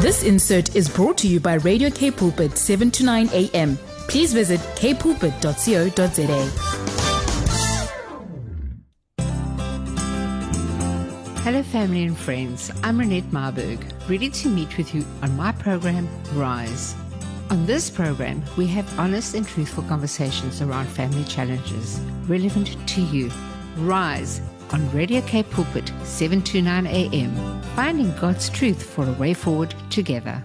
This insert is brought to you by Radio K Pulpit 7 to 9 a.m. Please visit kpulpit.co.za. Hello, family and friends. I'm Renette Myburgh, ready to meet with you on my program, Rise. On this program, we have honest and truthful conversations around family challenges relevant to you. Rise on Radio K Pulpit, 7 to 9 a.m. Finding God's truth for a way forward together.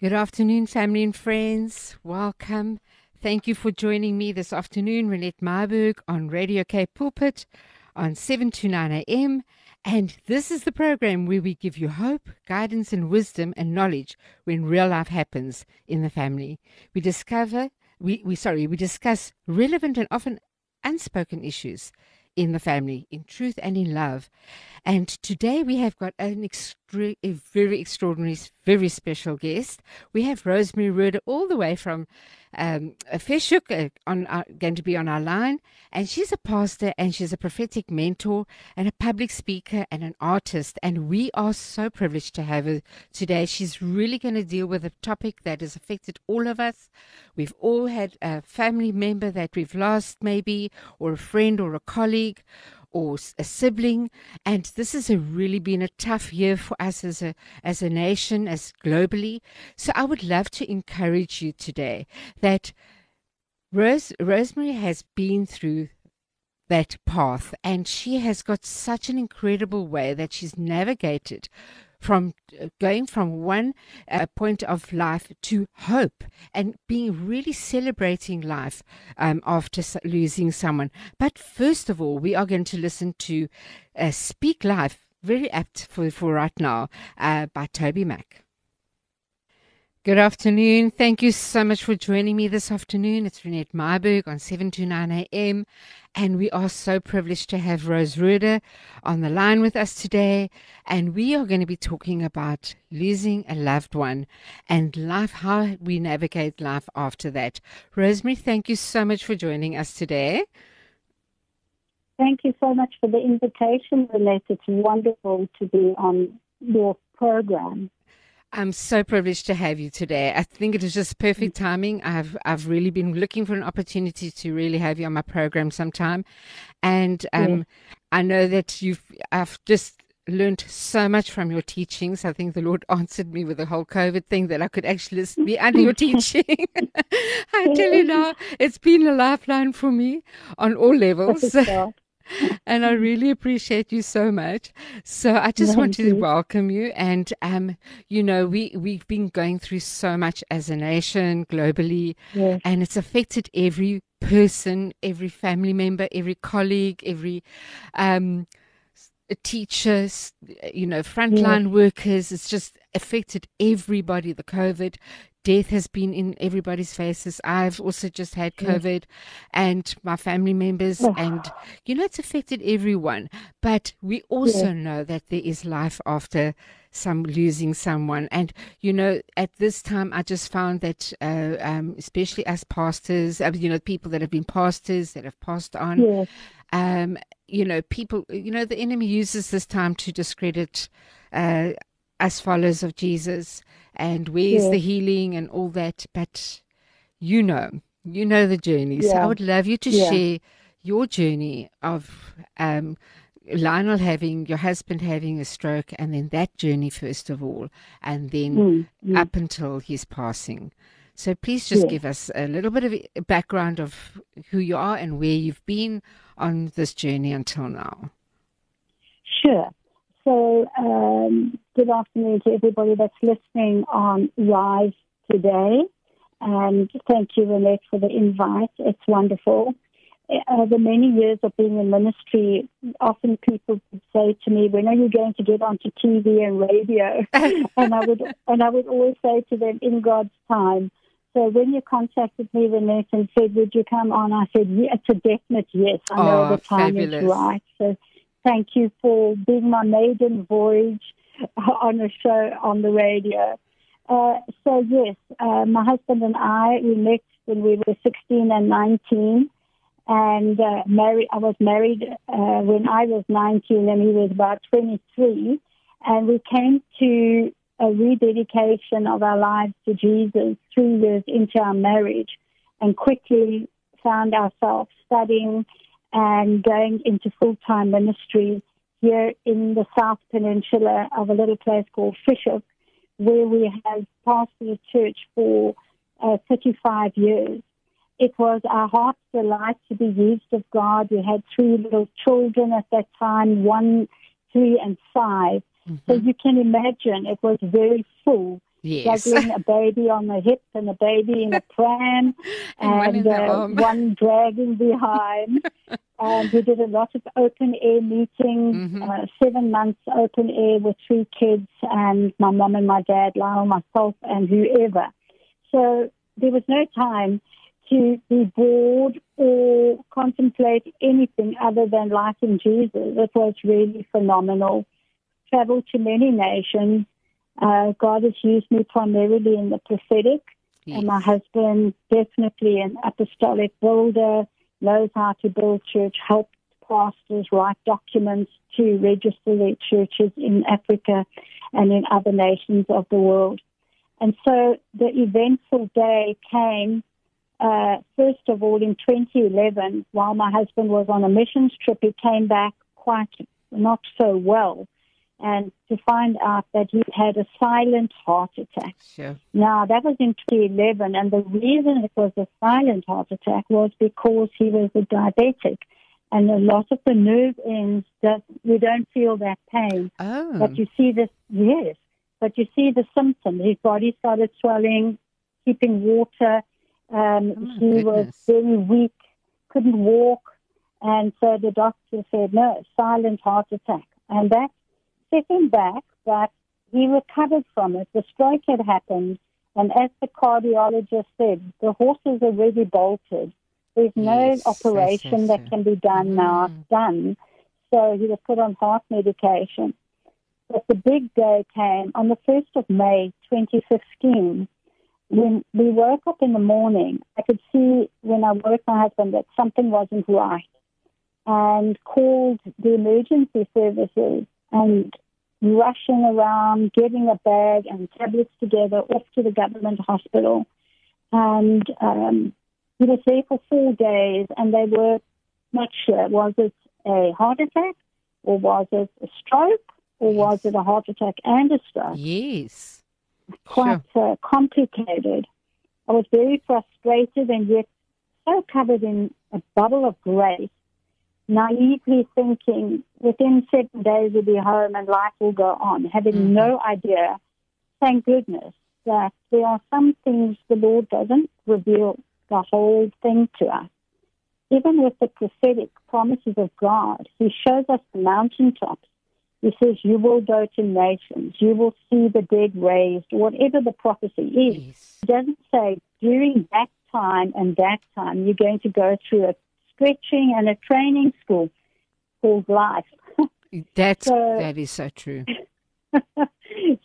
Good afternoon, family and friends. Welcome. Thank you for joining me this afternoon, Renette Myburgh, on Radio K Pulpit on 7 to 9 a.m. And this is the program where we give you hope, guidance, and wisdom and knowledge when real life happens in the family. We discover, we, we sorry, we discuss relevant and often unspoken issues in the family, in truth and in love. And today we have got an a very extraordinary, very special guest. We have Rosemary Roode all the way from um, Fish Hoek, uh, on our, going to be on our line, and she's a pastor and she's a prophetic mentor and a public speaker and an artist. And we are so privileged to have her today. She's really going to deal with a topic that has affected all of us. We've all had a family member that we've lost, maybe, or a friend or a colleague or a sibling. And this has really been a tough year for us as a as a nation as globally. So i would love to encourage you today that Rose, rosemary has been through that path and she has got such an incredible way that she's navigated from uh, going from one uh, point of life to hope and being really celebrating life um, after losing someone. But first of all, we are going to listen to uh, Speak Life, very apt for, for right now, uh, by TobyMac. Good afternoon. Thank you so much for joining me this afternoon. It's Renette Myburgh on 7 to 9 a.m. And we are so privileged to have Rose Roode on the line with us today. And we are going to be talking about losing a loved one and life, how we navigate life after that. Rosemary, thank you so much for joining us today. Thank you so much for the invitation, Renette. It's wonderful to be on your program. I'm so privileged to have you today. I think it is just perfect timing. I've I've really been looking for an opportunity to really have you on my program sometime, and um, yeah. I know that you've I've just learned so much from your teachings. I think the Lord answered me with the whole COVID thing that I could actually be under your teaching. I tell you now, it's been a lifeline for me on all levels and I really appreciate you so much. So I just Thank you. to welcome you. And um, you know, we we've been going through so much as a nation globally, yes. and it's affected every person, every family member, every colleague, every um, teachers, you know, frontline yes. workers. It's just affected everybody. The COVID death has been in everybody's faces. I've also just had COVID and my family members, oh. and you know, it's affected everyone. But we also know that there is life after some losing someone. And, you know, at this time, I just found that, uh, um, especially as pastors, uh, you know, people that have been pastors that have passed on, yes. um, you know, people, you know, the enemy uses this time to discredit uh, us followers of Jesus and where's yeah. the healing and all that. But you know, you know the journey. Yeah. So I would love you to yeah. share your journey of um, Lionel having your husband having a stroke, and then that journey first of all, and then mm, mm. up until his passing. So please just give us a little bit of a background of who you are and where you've been on this journey until now. Sure. So, um, good afternoon to everybody that's listening on Rise today. And thank you, Renette, for the invite. It's wonderful. Uh, the many years of being in ministry, often people would say to me, "When are you going to get onto TV and radio?" and I would, and I would always say to them, "In God's time." So when you contacted me, Renette, and said, "Would you come on?" I said, yeah, "It's a definite yes. I know oh, the time fabulous. is right." So thank you for being my maiden voyage on a show on the radio. Uh, so yes, uh, my husband and I we met when we were 16 and 19, and uh, married. I was married uh, when I was 19, and he was about 23. And we came to a rededication of our lives to Jesus three years into our marriage, and quickly found ourselves studying and going into full-time ministry here in the South Peninsula of a little place called Fish where we have pastored a church for uh, 35 years. It was our heart's delight to be used of God. We had three little children at that time, one, three, and 5 mm-hmm. So you can imagine it was very full. Yes. Juggling a baby on the hip and a baby in a pram and, and uh, one dragging behind. and we did a lot of open air meetings, mm-hmm. uh, seven months open air with three kids and my mom and my dad, Lyle, myself, and whoever. So there was no time to be bored or contemplate anything other than life in Jesus. It was really phenomenal. Traveled to many nations. Uh, God has used me primarily in the prophetic, yes. and my husband definitely an apostolic builder, knows how to build church, helped pastors write documents to register their churches in Africa and in other nations of the world. And so the eventful day came, uh, first of all, in 2011, while my husband was on a missions trip, he came back quite not so well. And to find out that he had a silent heart attack. Sure. Now, that was in 2011, and the reason it was a silent heart attack was because he was a diabetic and a lot of the nerve ends that we don't feel that pain. Oh. But you see this, yes, but you see the symptoms. His body started swelling, keeping water. Um, oh he goodness. was very weak, couldn't walk. And so the doctor said, no, silent heart attack. And that set him back, but he recovered from it. The stroke had happened. And as the cardiologist said, the horse is already bolted. There's no Yes, operation yes, yes, that can be done now. Mm. It's done. So he was put on heart medication. But the big day came on the 1st of May 2015 when we woke up in the morning. I could see when I woke my husband that something wasn't right and called the emergency services and rushing around, getting a bag and tablets together off to the government hospital. And um, he was there for four days and they were not sure was it a heart attack or was it a stroke or was it a heart attack and a stroke? Yes. Quite uh, complicated. I was very frustrated and yet so covered in a bubble of grace, naively thinking within seven days we'll be home and life will go on, having Mhm. no idea, thank goodness, that there are some things the Lord doesn't reveal the whole thing to us. Even with the prophetic promises of God, He shows us the mountaintops. He says, You will go to nations, you will see the dead raised, whatever the prophecy is. Yes. It doesn't say during that time and that time you're going to go through a stretching and a training school called life. That's So- that is so true.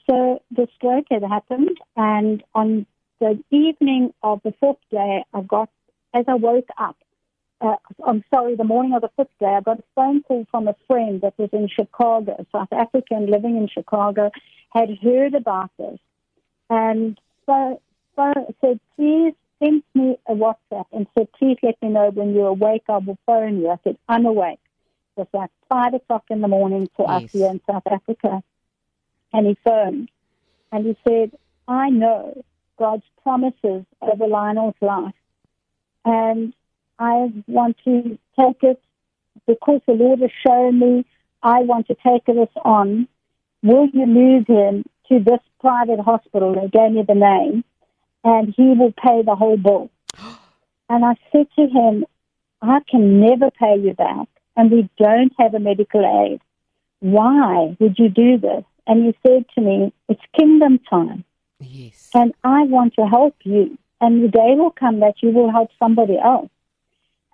so the stroke had happened, and on the evening of the fourth day, I got, as I woke up, uh, I'm sorry, the morning of the fifth day, I got a phone call from a friend that was in Chicago, South African, living in Chicago, had heard about this, and so, so said, please send me a WhatsApp and said, please let me know when you're awake. I will phone you. I said, I'm awake. It was like five o'clock in the morning for us here in South Africa. And he phoned and he said, I know God's promises over Lionel's life. And I want to take it because the Lord has shown me I want to take this on. Will you move him to this private hospital? They gave me the name and he will pay the whole bill. And I said to him, I can never pay you back and we don't have a medical aid. Why would you do this? And he said to me, it's kingdom time Yes. and I want to help you. And the day will come that you will help somebody else.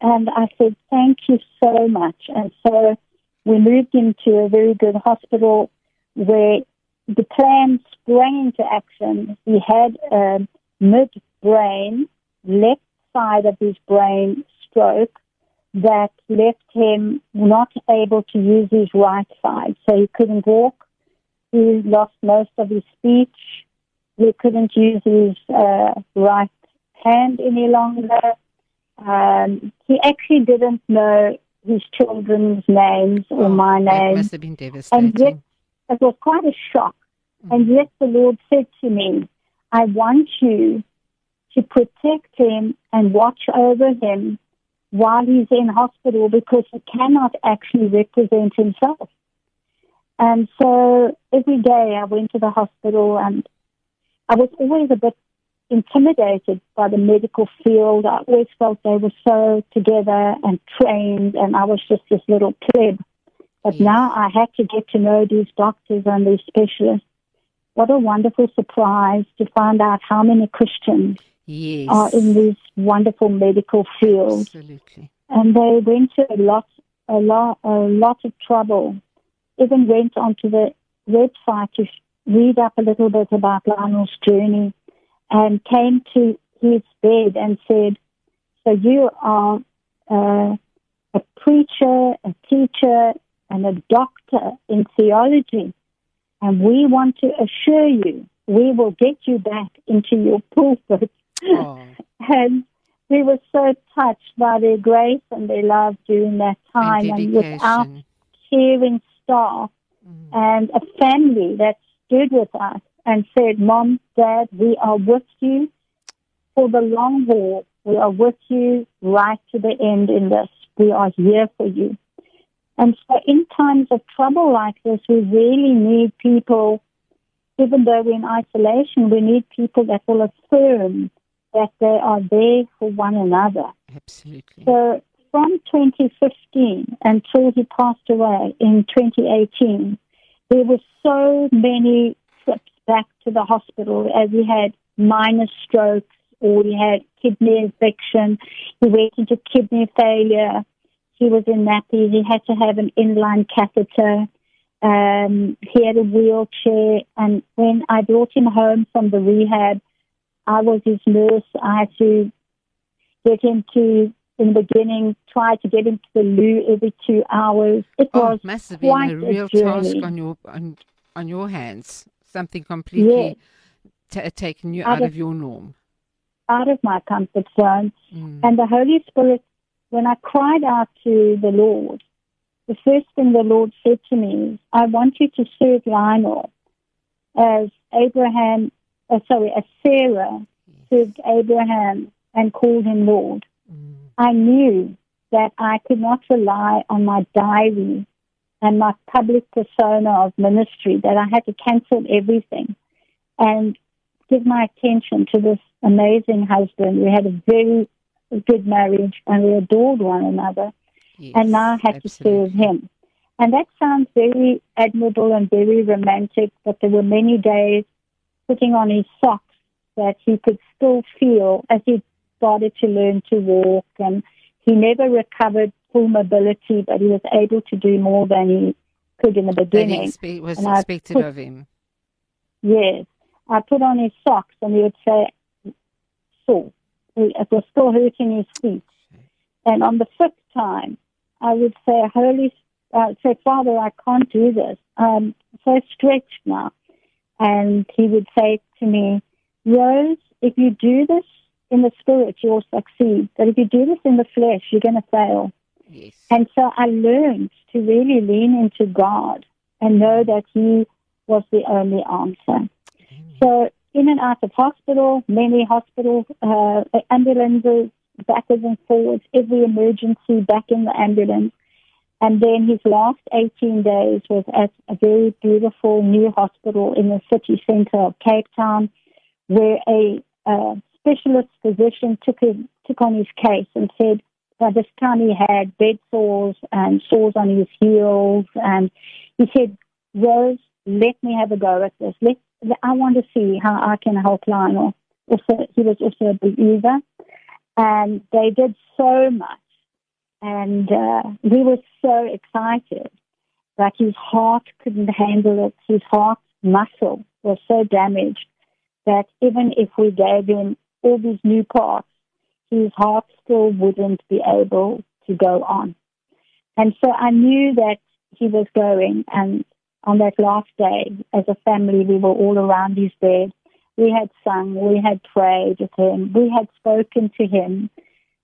And I said, thank you so much. And so we moved him to a very good hospital where the plan sprang into action. He had a mid-brain, left side of his brain stroke that left him not able to use his right side. So he couldn't walk. He lost most of his speech. He couldn't use his uh, right hand any longer. Um, he actually didn't know his children's names or Oh, my name. must have been And devastating. yet, it was quite a shock. And yet the Lord said to me, I want you to protect him and watch over him while he's in hospital because he cannot actually represent himself. And so every day I went to the hospital and I was always a bit intimidated by the medical field. I always felt they were so together and trained and I was just this little pleb. But Yes. now I had to get to know these doctors and these specialists. What a wonderful surprise to find out how many Christians yes. are in this wonderful medical field. Absolutely. and they went to a lot, a lot, a lot of trouble. Even went onto the website to read up a little bit about Lionel's journey, and came to his bed and said, "So you are uh, a preacher, a teacher, and a doctor in theology, and we want to assure you we will get you back into your pulpit." Oh, and we were so touched by their grace and their love during that time and and without caring staff Mm. and a family that stood with us and said, Mom, Dad, we are with you for the long haul. We are with you right to the end in this. We are here for you. And so in times of trouble like this, we really need people, even though we're in isolation, we need people that will affirm that they are there for one another. Absolutely. So from 2015 until he passed away in 2018, there were so many trips back to the hospital as he had minor strokes or he had kidney infection. He went into kidney failure. He was in nappies. He had to have an inline catheter. Um, he had a wheelchair. And when I brought him home from the rehab, I was his nurse. I had to get him to, in the beginning, try to get him to the loo every two hours. It Oh, was must have quite a a real task on your on, on your hands. Something completely ta taken you Out out of- of your norm. out of my comfort zone. Mm. And the Holy Spirit, when I cried out to the Lord, the first thing the Lord said to me is, I want you to serve Lionel as Abraham, uh, sorry, as Sarah served Abraham and called him Lord. Mm. I knew that I could not rely on my diary and my public persona of ministry, that I had to cancel everything and give my attention to this amazing husband. We had a very good marriage and we adored one another Yes, and now I had to serve him. And that sounds very admirable and very romantic, but there were many days putting on his socks that he could still feel as he started to learn to walk. And he never recovered full mobility, but he was able to do more than he could in the beginning. was And expected put- of him. Yes. I put on his socks and he would say, sore. It was still hurting his feet. And on the fifth time, I would say, Holy, uh, say, Father, I can't do this. I'm so stretched now. And he would say to me, Rose, if you do this in the spirit, you'll succeed. But if you do this in the flesh, you're going to fail. Yes. And so I learned to really lean into God and know that He was the only answer. So in and out of hospital, many hospital uh, ambulances, backwards and forwards, every emergency back in the ambulance. And then his last 18 days was at a very beautiful new hospital in the city center of Cape Town, where a uh, specialist physician took him, took on his case and said by this time he had bed sores and sores on his heels, and he said, "Rose, let me have a go at this. Let I want to see how I can help Lionel." Also, he was also a believer, and they did so much, and uh, we were so excited. But his heart couldn't handle it. His heart muscle was so damaged that even if we gave him all these new parts, his heart still wouldn't be able to go on. And so I knew that he was going. And on that last day, as a family, we were all around his bed. We had sung, we had prayed with him, we had spoken to him,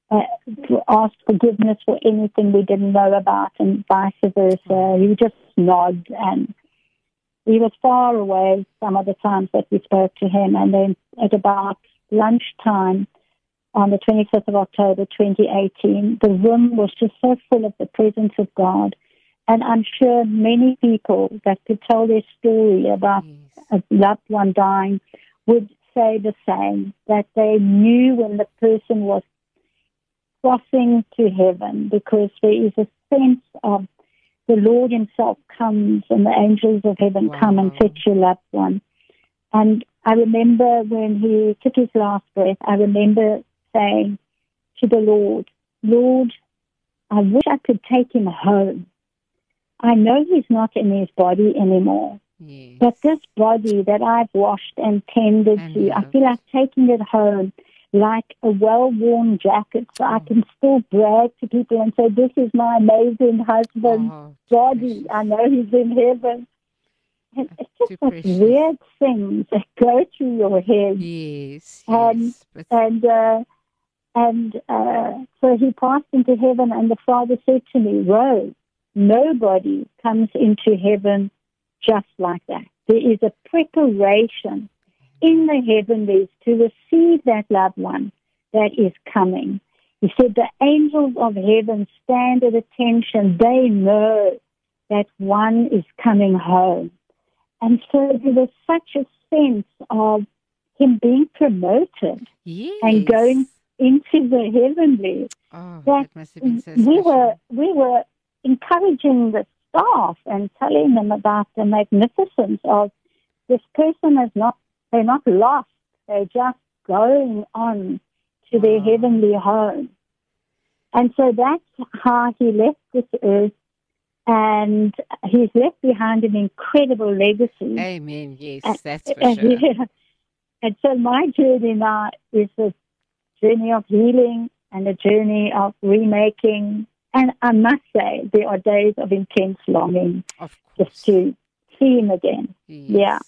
uh, to ask forgiveness for anything we didn't know about, and vice versa. He just nod, and he was far away some of the times that we spoke to him. And then at about lunchtime, on the 25th of October 2018, the room was just so full of the presence of God. And I'm sure many people that could tell their story about a loved one dying would say the same, that they knew when the person was crossing to heaven because there is a sense of the Lord Himself comes and the angels of heaven wow. come and fetch your loved one. And I remember when he took his last breath, I remember saying to the Lord, Lord, I wish I could take him home. I know he's not in his body anymore. Yes. But this body that I've washed and tended I to, I feel like taking it home like a well worn jacket so I can still brag to people and say, This is my amazing husband's oh, body. I know he's in heaven. And it's just like weird things that go through your head. Yes. And yes, and uh, and uh, so he passed into heaven, and the Father said to me, Rose, nobody comes into heaven just like that. There is a preparation in the heavenlies to receive that loved one that is coming. He said, The angels of heaven stand at attention. They know that one is coming home. And so there was such a sense of him being promoted yes. and going into the heavenly. Oh, that, that must have been so we were we were encouraging the staff and telling them about the magnificence of this person is not they're not lost. They're just going on to their oh. heavenly home. And so that's how he left this earth and he's left behind an incredible legacy. Amen. Yes, and, that's for and, sure. Yeah. And so my journey now is a journey of healing and a journey of remaking. And I must say, there are days of intense longing just to see him again. Yes. Yeah.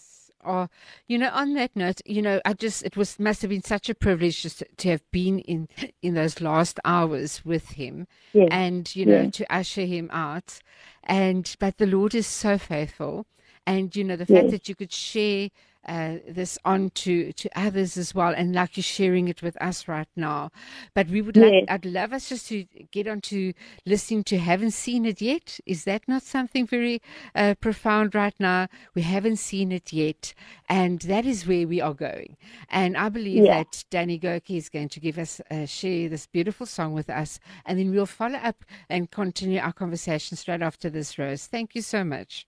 Oh, you know, on that note, you know, I just it was must have been such a privilege just to, to have been in in those last hours with him, yes. and you know, yes. to usher him out, and but the Lord is so faithful, and you know, the fact that you could share uh, this on to, to others as well, and like you're sharing it with us right now. But we would like, I'd love us just to get on to listening to Haven't Seen It Yet. Is that not something very uh, profound right now? We haven't seen it yet, and that is where we are going. And I believe yeah. that Danny Gokey is going to give us, uh, share this beautiful song with us, and then we'll follow up and continue our conversation straight after this, Rose. Thank you so much.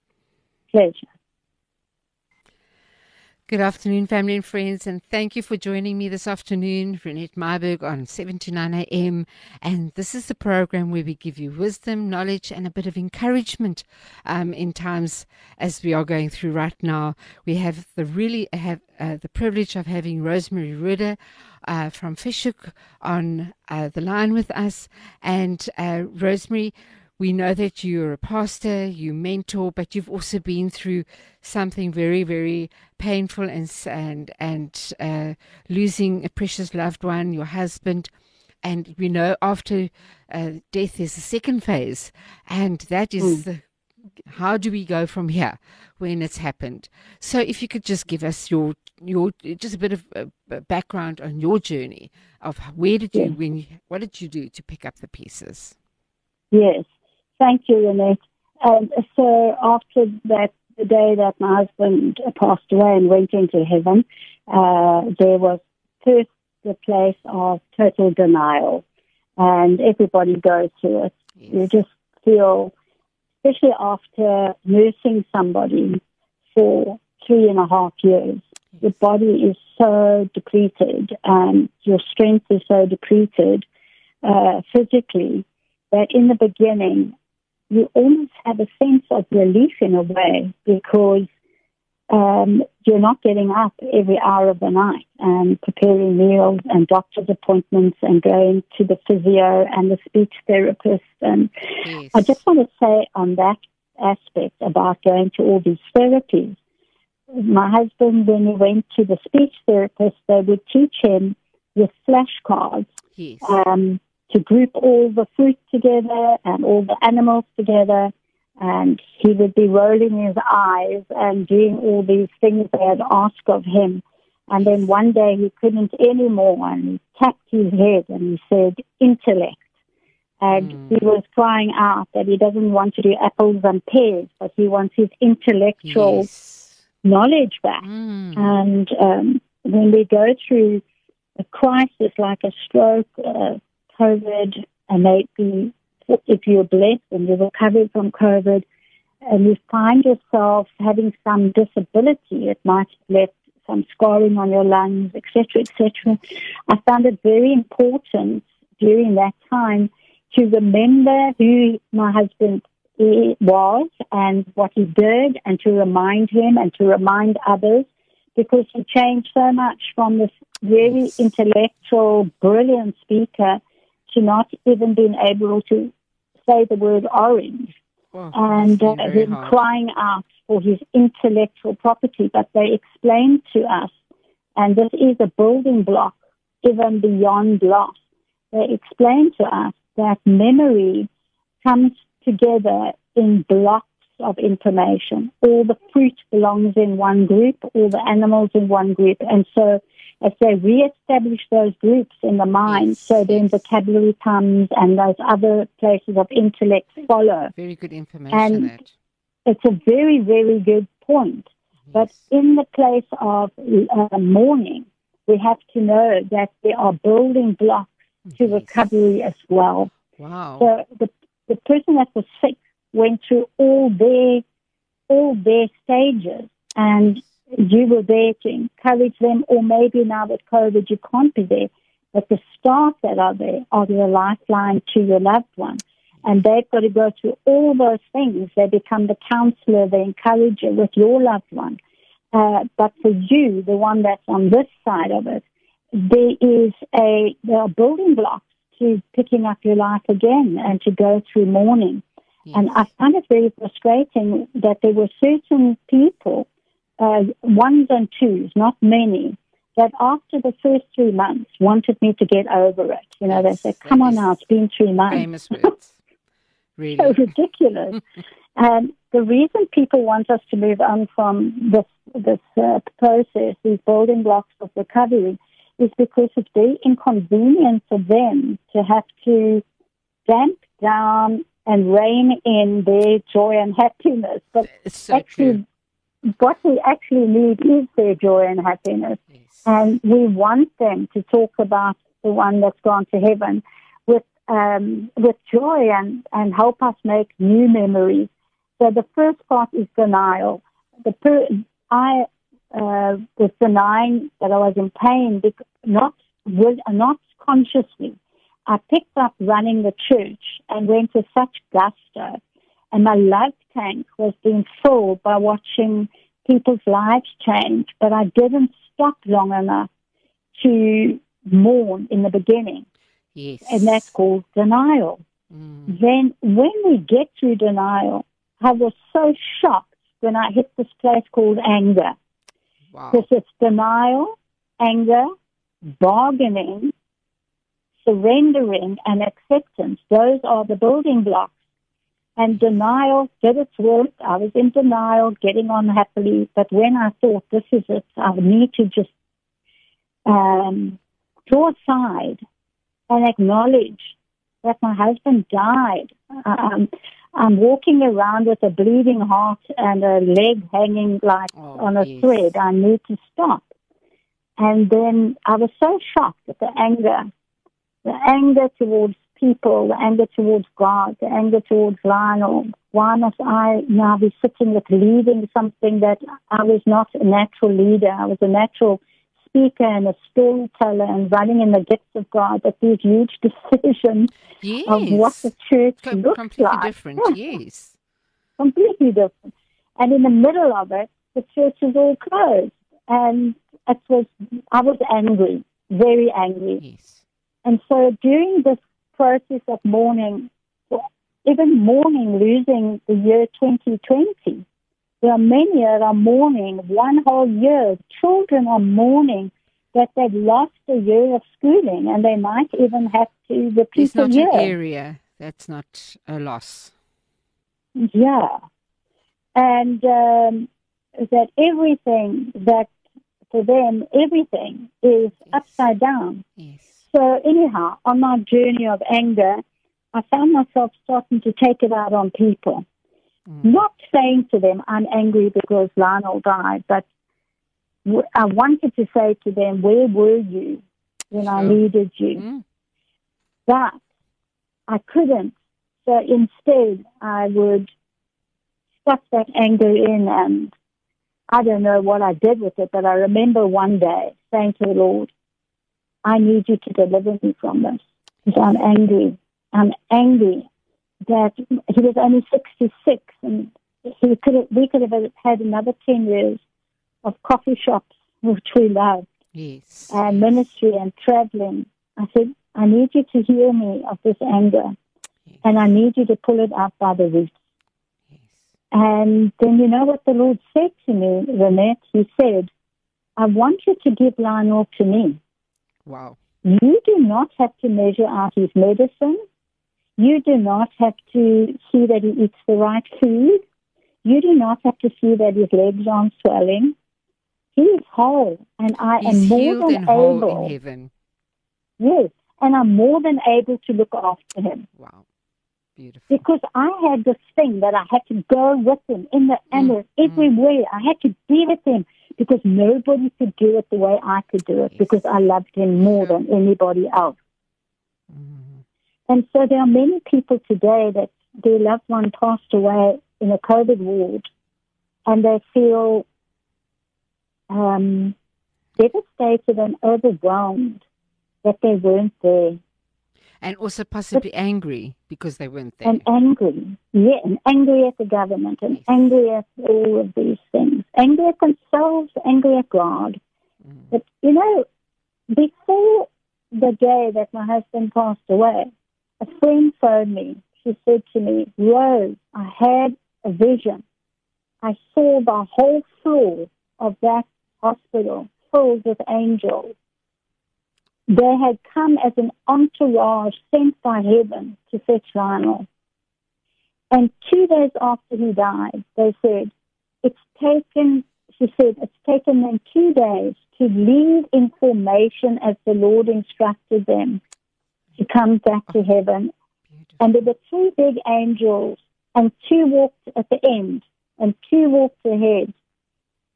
Pleasure. Good afternoon, family and friends, and thank you for joining me this afternoon, Renette Myburgh on 7 to 9 a.m. And this is the program where we give you wisdom, knowledge, and a bit of encouragement um, in times as we are going through right now. We have the really have uh, the privilege of having Rosemary Roode uh, from Fish Hoek on uh, the line with us, and uh, Rosemary we know that you're a pastor, you mentor, but you've also been through something very, very painful and and and uh, losing a precious loved one, your husband. And we know after uh, death is the second phase, and that is mm. the how do we go from here when it's happened? So, if you could just give us your your just a bit of uh, background on your journey of where did you yeah. when what did you do to pick up the pieces? Yes. Thank you, Renette. Um, so after that, the day that my husband passed away and went into heaven, uh, there was first the place of total denial, and everybody goes through it. Yes. You just feel, especially after nursing somebody for three and a half years, yes. your body is so depleted and your strength is so depleted uh, physically that in the beginning you almost have a sense of relief in a way because um, you're not getting up every hour of the night and preparing meals and doctor's appointments and going to the physio and the speech therapist. And Yes. I just want to say on that aspect about going to all these therapies. My husband, when he went to the speech therapist, they would teach him with flashcards yes. um, to group all the fruit together and all the animals together. And he would be rolling his eyes and doing all these things they had asked of him. And then one day he couldn't anymore and he tapped his head and he said, intellect. And Mm. he was crying out that he doesn't want to do apples and pears, but he wants his intellectual yes. knowledge back. Mm. And um, when we go through a crisis like a stroke, uh, COVID, and maybe if you're blessed and you're recovering from COVID, and you find yourself having some disability, it might have left some scarring on your lungs, etc., etc. I found it very important during that time to remember who my husband was and what he did, and to remind him and to remind others, because he changed so much from this very intellectual, brilliant speaker to not even being able to say the word orange and uh, must be very him hard. crying out for his intellectual property. But they explained to us, and this is a building block even beyond loss. They explained to us that memory comes together in blocks of information. All the fruit belongs in one group, all the animals in one group. And so as they reestablish those groups in the mind, Yes, so then vocabulary comes and those other places of intellect follow. Very good information. And- that. It's a very, very good point. But in the place of uh, mourning, we have to know that there are building blocks to Yes. recovery as well. Wow. So the the person that was sick went through all their all their stages, and you were there to encourage them. Or maybe now with COVID, you can't be there, but the staff that are there are your lifeline to your loved one. And they've got to go through all those things. They become the counselor, the encourager with your loved one. Uh, but for you, the one that's on this side of it, there is a there are building blocks to picking up your life again and to go through mourning. And I find it very frustrating that there were certain people, uh, ones and twos, not many, that after the first three months wanted me to get over it. You know, Yes, they said, "Come on now, it's been three months." Famous words. Really. so ridiculous. and the reason people want us to move on from this this uh, process, these building blocks of recovery, is because it's very inconvenient for them to have to damp down and rein in their joy and happiness. But It's so true. What we actually need is their joy and happiness. Yes. And we want them to talk about the one that's gone to heaven with um, with joy and, and help us make new memories. So the first part is denial. The per- I uh, was denying that I was in pain, not with, not consciously. I picked up running the church and went with such gusto, and my love tank was being filled by watching people's lives change. But I didn't stop long enough to mourn in the beginning, Yes. and that's called denial. Mm. Then, when we get through denial, I was so shocked when I hit this place called anger. Wow. Because it's denial, anger, bargaining, surrendering, and acceptance. Those are the building blocks. And denial did its work. I was in denial, getting on happily. But when I thought this is it, I need to just um, draw aside and acknowledge that my husband died. Um, I'm walking around with a bleeding heart and a leg hanging like Oh, on a yes. thread. I need to stop. And then I was so shocked at the anger, the anger towards people, anger towards God, anger towards Lionel. Why must I now be sitting with leading something that I was not a natural leader? I was a natural speaker and a storyteller and running in the gifts of God. But these huge decisions Yes. of what the church Co- looks completely like. different. Yes. completely different. And in the middle of it, the church is all closed. And it was, I was angry, very angry. Yes. And so during this process of mourning, even mourning losing the year 2020, there are many that are mourning one whole year. Children are mourning that they've lost a year of schooling and they might even have to repeat It's not a year. an area that's not a loss. Yeah. And um, that everything that for them, everything is upside down. Yes. So anyhow, on my journey of anger, I found myself starting to take it out on people. Not saying to them, I'm angry because Lionel died, but I wanted to say to them, where were you when I needed you? Mm. But I couldn't. So instead, I would stuff that anger in and I don't know what I did with it, but I remember one day saying to the Lord, I need you to deliver me from this. Because I'm angry. I'm angry that he was only 66 and he could have, we could have had another 10 years of coffee shops, which we loved Yes. and ministry and traveling. I said, I need you to heal me of this anger, Yes. and I need you to pull it out by the roots. yes. And then you know what the Lord said to me, Renette? He said, I want you to give Lionel to me. Wow. You do not have to measure out his medicine. You do not have to see that he eats the right food. You do not have to see that his legs aren't swelling. He is whole, and I He's am more than able. in heaven. Yes, and I'm more than able to look after him Wow. Beautiful. because I had this thing that I had to go with him in the and Mm, everywhere. I had to be with him because nobody could do it the way I could do it Yes. because I loved him more than anybody else. Mhm. And so there are many people today that their loved one passed away in a COVID ward and they feel um, devastated and overwhelmed that they weren't there And also possibly angry because they weren't there. and angry. Yeah, and angry at the government and Yes. angry at all of these things. Angry at themselves, angry at God. Mm. But, you know, before the day that my husband passed away, a friend phoned me. She said to me, Rose, I had a vision. I saw the whole floor of that hospital filled with angels. They had come as an entourage sent by heaven to fetch Lionel. And two days after he died, they said, it's taken, she said, it's taken them two days to leave in formation as the Lord instructed them to come back to heaven. And there were three big angels, and two walked at the end, and two walked ahead,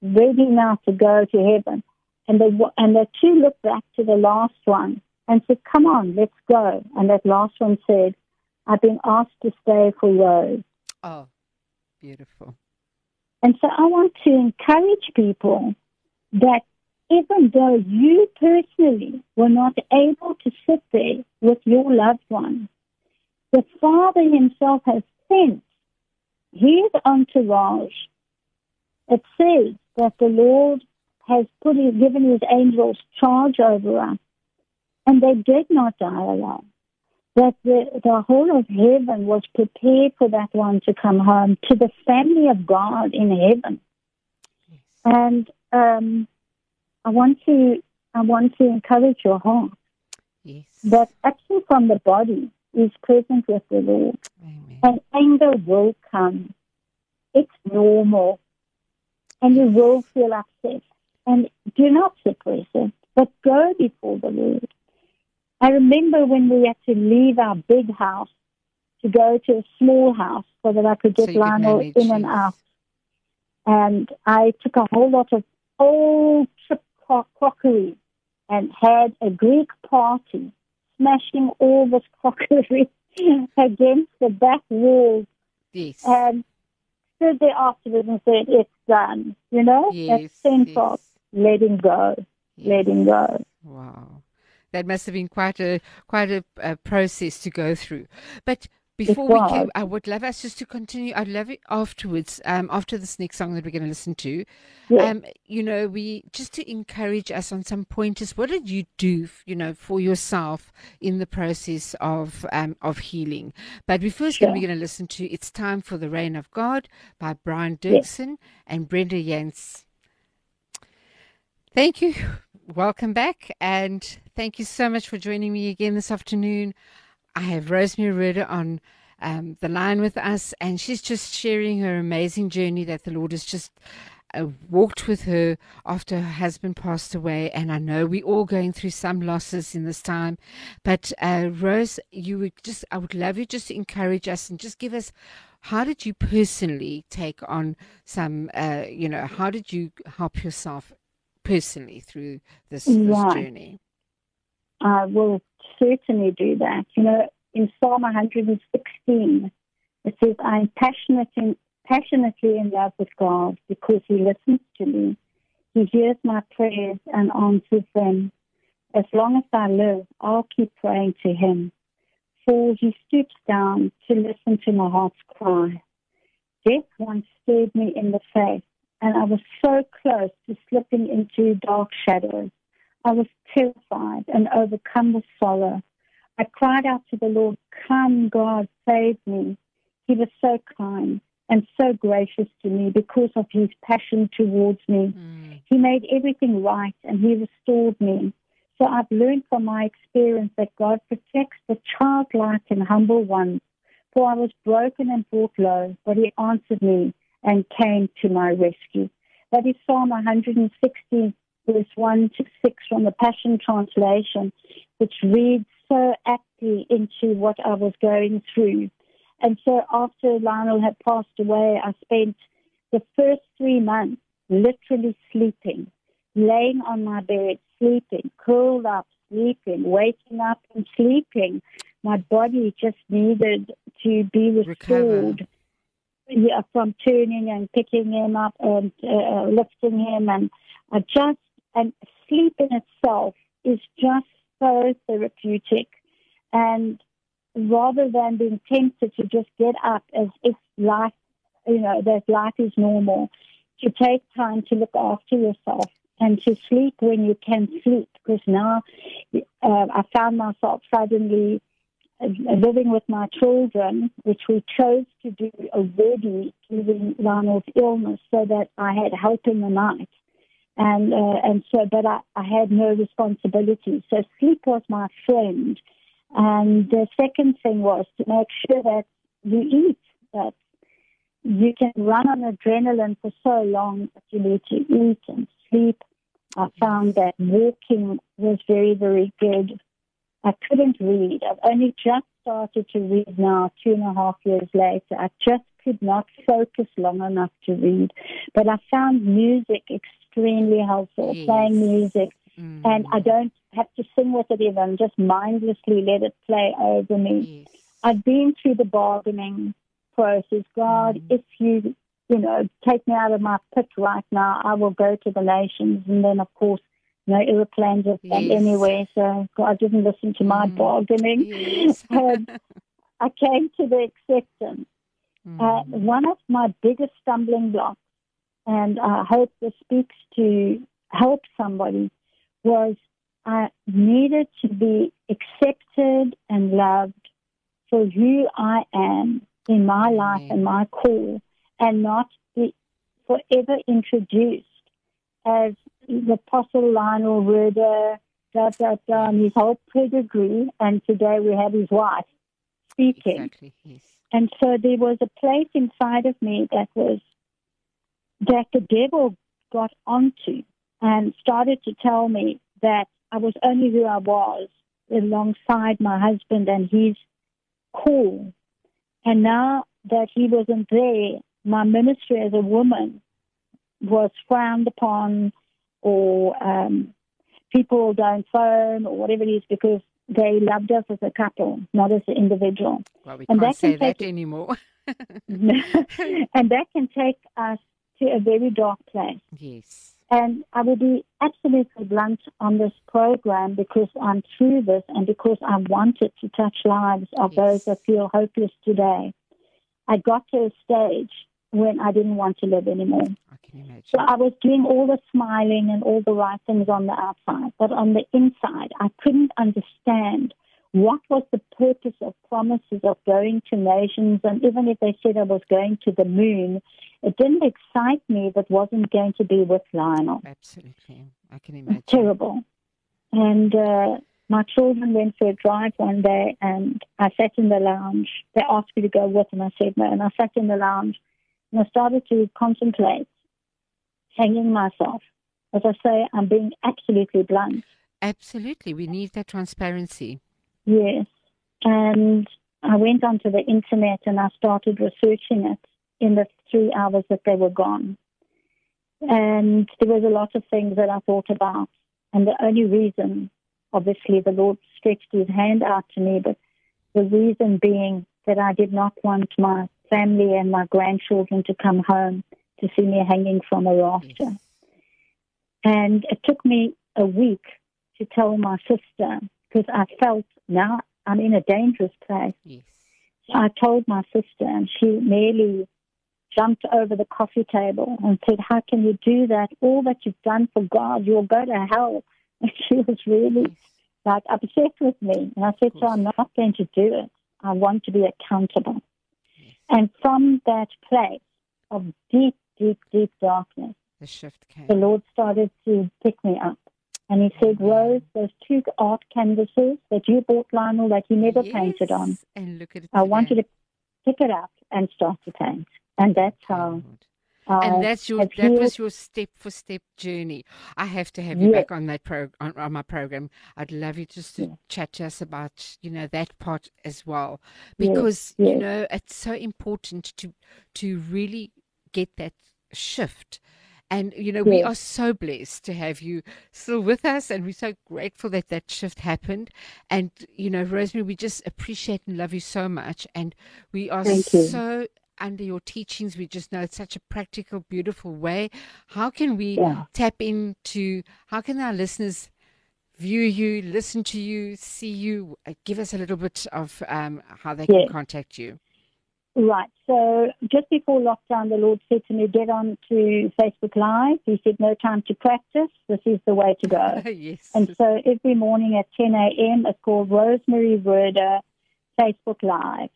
ready now to go to heaven. And the, and the two looked back to the last one and said, Come on, let's go. And that last one said, I've been asked to stay for Rose. Oh, beautiful. And so I want to encourage people that even though you personally were not able to sit there with your loved one, the Father Himself has sent His entourage. It says that the Lord has put his, given His angels charge over us, and they did not die alone. That the, the whole of heaven was prepared for that one to come home to the family of God in heaven. Yes. And um, I want to I want to encourage your heart Yes. that action from the body is present with the Lord, Amen. and anger will come. It's normal, and you will feel upset. And do not suppress it, but go before the Lord. I remember when we had to leave our big house to go to a small house so that I could get could Lionel in and out. And I took a whole lot of old cro- crockery and had a Greek party, smashing all this crockery against the back wall Yes. and stood there afterwards and said, It's done. You know? yes. That sense yes. Letting go, letting go. Wow, that must have been quite a quite a, a process to go through. But Before we I would love us just to continue. I'd love it afterwards, um, after this next song that we're going to listen to. Yes. Um, you know, we just to encourage us on some pointers. What did you do, you know, for yourself in the process of um, of healing? But we first sure. going to going to listen to "It's Time for the Reign of God" by Brian Doerksen and Brenda Jans. Thank you. Welcome back, and thank you so much for joining me again this afternoon. I have Rosemary Roode on um, the line with us, and she's just sharing her amazing journey that the Lord has just uh, walked with her after her husband passed away. And I know we're all going through some losses in this time, but uh, Rose, you would just I would love you just to encourage us and just give us. How did you personally take on some, uh, you know, how did you help yourself personally through this, this journey? I will certainly do that. You know, in Psalm 116, it says, I'm passionate in, passionately in love with God because He listens to me. He hears my prayers and answers them. As long as I live, I'll keep praying to Him. For He stoops down to listen to my heart's cry. Death once stared me in the face, and I was so close to slipping into dark shadows. I was terrified and overcome with sorrow. I cried out to the Lord, Come, God, save me. He was so kind and so gracious to me because of his passion towards me. Mm. He made everything right and he restored me. So I've learned from my experience that God protects the childlike and humble ones. For I was broken and brought low, but he answered me and came to my rescue. That is Psalm 160, verse 1 to 6 from the Passion Translation, which reads so aptly into what I was going through. And so after Lionel had passed away, I spent the first three months literally sleeping, laying on my bed, sleeping, curled up, sleeping, waking up and sleeping. My body just needed to be restored. Yeah, from turning and picking him up and uh, lifting him, and I just and sleep in itself is just so therapeutic. And rather than being tempted to just get up as if life, you know, that life is normal, to take time to look after yourself and to sleep when you can sleep. Because now uh, I found myself suddenly uh, living with my children, which we chose to do already during Ronald's illness so that I had help in the night and uh, and so, but I, I had no responsibility. So sleep was my friend. And the second thing was to make sure that you eat, that you can run on adrenaline for so long that you need to eat and sleep. I found that walking was very, very good. I couldn't read. I've only just started to read now, two and a half years later. I just could not focus long enough to read. But I found music extremely helpful, yes. playing music. Mm. And I don't have to sing with it even, just mindlessly let it play over me. Yes. I've been through the bargaining process. God, mm. if you, you know, take me out of my pit right now, I will go to the nations. And then, of course, no airplanes have yes. anywhere. So God didn't listen to my mm. bargaining. Yes. I came to the acceptance. Mm. Uh, one of my biggest stumbling blocks and I hope this speaks to help somebody, was I needed to be accepted and loved for who I am in my life and my call, and not be forever introduced as the Apostle Lionel Roode, da, da, da, his whole pedigree, and today we have his wife speaking. Exactly, yes. And so there was a place inside of me that was that the devil got onto and started to tell me that I was only who I was alongside my husband and his call. And now that he wasn't there, my ministry as a woman was frowned upon or um, people don't phone or whatever it is because they loved us as a couple, not as an individual. Well, we and can't that say that take, anymore. and that can take us to a very dark place. Yes. And I will be absolutely blunt on this program because I'm through this and because I wanted to touch lives of Yes. those that feel hopeless today. I got to a stage when I didn't want to live anymore. I can imagine. So I was doing all the smiling and all the right things on the outside, but on the inside, I couldn't understand what was the purpose of promises of going to nations. And even if they said I was going to the moon, it didn't excite me that wasn't going to be with Lionel. Absolutely. I can imagine. Terrible. And uh, my children went for a drive one day, and I sat in the lounge. They asked me to go with, and I said no. And I sat in the lounge, and I started to contemplate hanging myself. As I say, I'm being absolutely blunt. Absolutely. We need that transparency. Yes. And I went onto the internet and I started researching it in the three hours that they were gone. And there was a lot of things that I thought about. And the only reason, obviously, the Lord stretched his hand out to me, but the reason being that I did not want my family and my grandchildren to come home to see me hanging from a rafter. Yes. And it took me a week to tell my sister because I felt now I'm in a dangerous place. Yes. So I told my sister, and she nearly jumped over the coffee table and said, How can you do that? All that you've done for God, you'll go to hell. And she was really like upset with me. And I said course. I'm not going to do it. I want to be accountable. And from that place of deep, deep, deep darkness, The shift came. the Lord started to pick me up. And he said, Rose, those two art canvases that you bought, Lionel, that you never painted on, And look at it. I want you to pick it up and start to paint. And that's how and uh, that's your that was your step for step journey. I have to have you Yes. back on that pro on, on my program. I'd love you just to Yes. chat to us about you know that part as well Yes, because you know it's so important to to really get that shift. And you know we are so blessed to have you still with us, and we're so grateful that that shift happened. And you know, Rosemary, we just appreciate and love you so much, and we are Thank you. Under your teachings. We just know it's such a practical, beautiful way. How can we Yeah. tap into? How can our listeners view you, listen to you, see you? Uh, Give us a little bit of um, how they can contact you. Right. So just before lockdown, the Lord said to me, get on to Facebook Live. He said, no time to practice. This is the way to go. yes. And so every morning at 10 a.m., it's called Rosemary Roode Facebook Live.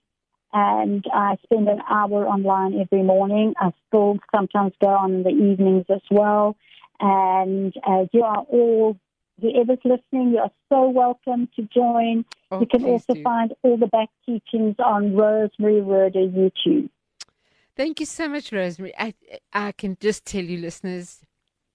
And I spend an hour online every morning. I still sometimes go on in the evenings as well. And uh, you are all, whoever's listening, you are so welcome to join. Oh, you can also do. find all the back teachings on Rosemary Roode YouTube. Thank you so much, Rosemary. I, I can just tell you, listeners,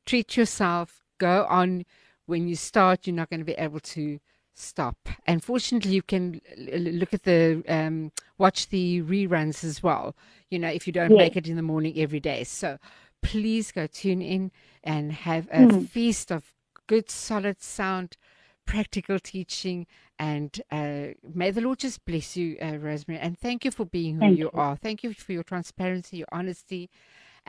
treat yourself. Go on. When you start, you're not going to be able to stop. And fortunately, you can look at the, um, watch the reruns as well. You know, if you don't Yes. make it in the morning every day. So please go tune in and have a Hmm. feast of good, solid, sound, practical teaching. And uh, may the Lord just bless you, uh, Rosemary. And thank you for being who Thank you you. are. Thank you for your transparency, your honesty,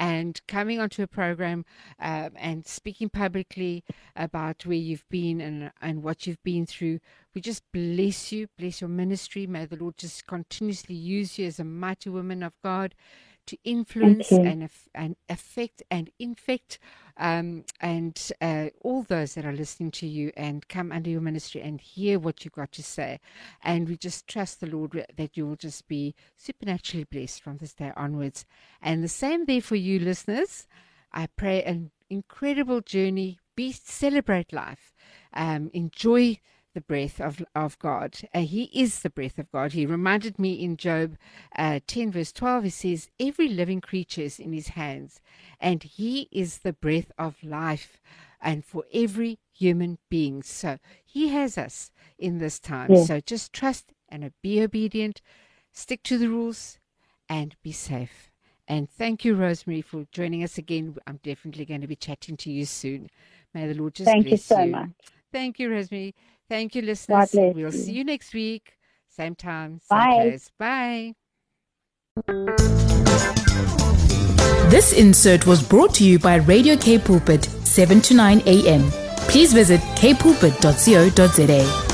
and coming onto a program um, and speaking publicly about where you've been and, and what you've been through. We just bless you, bless your ministry. May the Lord just continuously use you as a mighty woman of God to influence you. and, and affect and infect um, and uh, all those that are listening to you and come under your ministry and hear what you've got to say. And we just trust the Lord that you will just be supernaturally blessed from this day onwards. And the same there for you, listeners. I pray an incredible journey. Be celebrate life. Um, enjoy the breath of of God. Uh, he is the breath of God. He reminded me in Job uh, 10, verse 12, he says, Every living creature is in his hands, and he is the breath of life, and for every human being. So he has us in this time. Yes. So just trust and be obedient, stick to the rules, and be safe. And thank you, Rosemary, for joining us again. I'm definitely going to be chatting to you soon. May the Lord just bless you. Thank you so much. Thank you, Rosemary. Thank you, listeners. bless We'll you. see you next week. Same time, same Bye. place. Bye. This insert was brought to you by Radio K Pulpit, 7 to 9 a.m. Please visit kpulpit.co.za.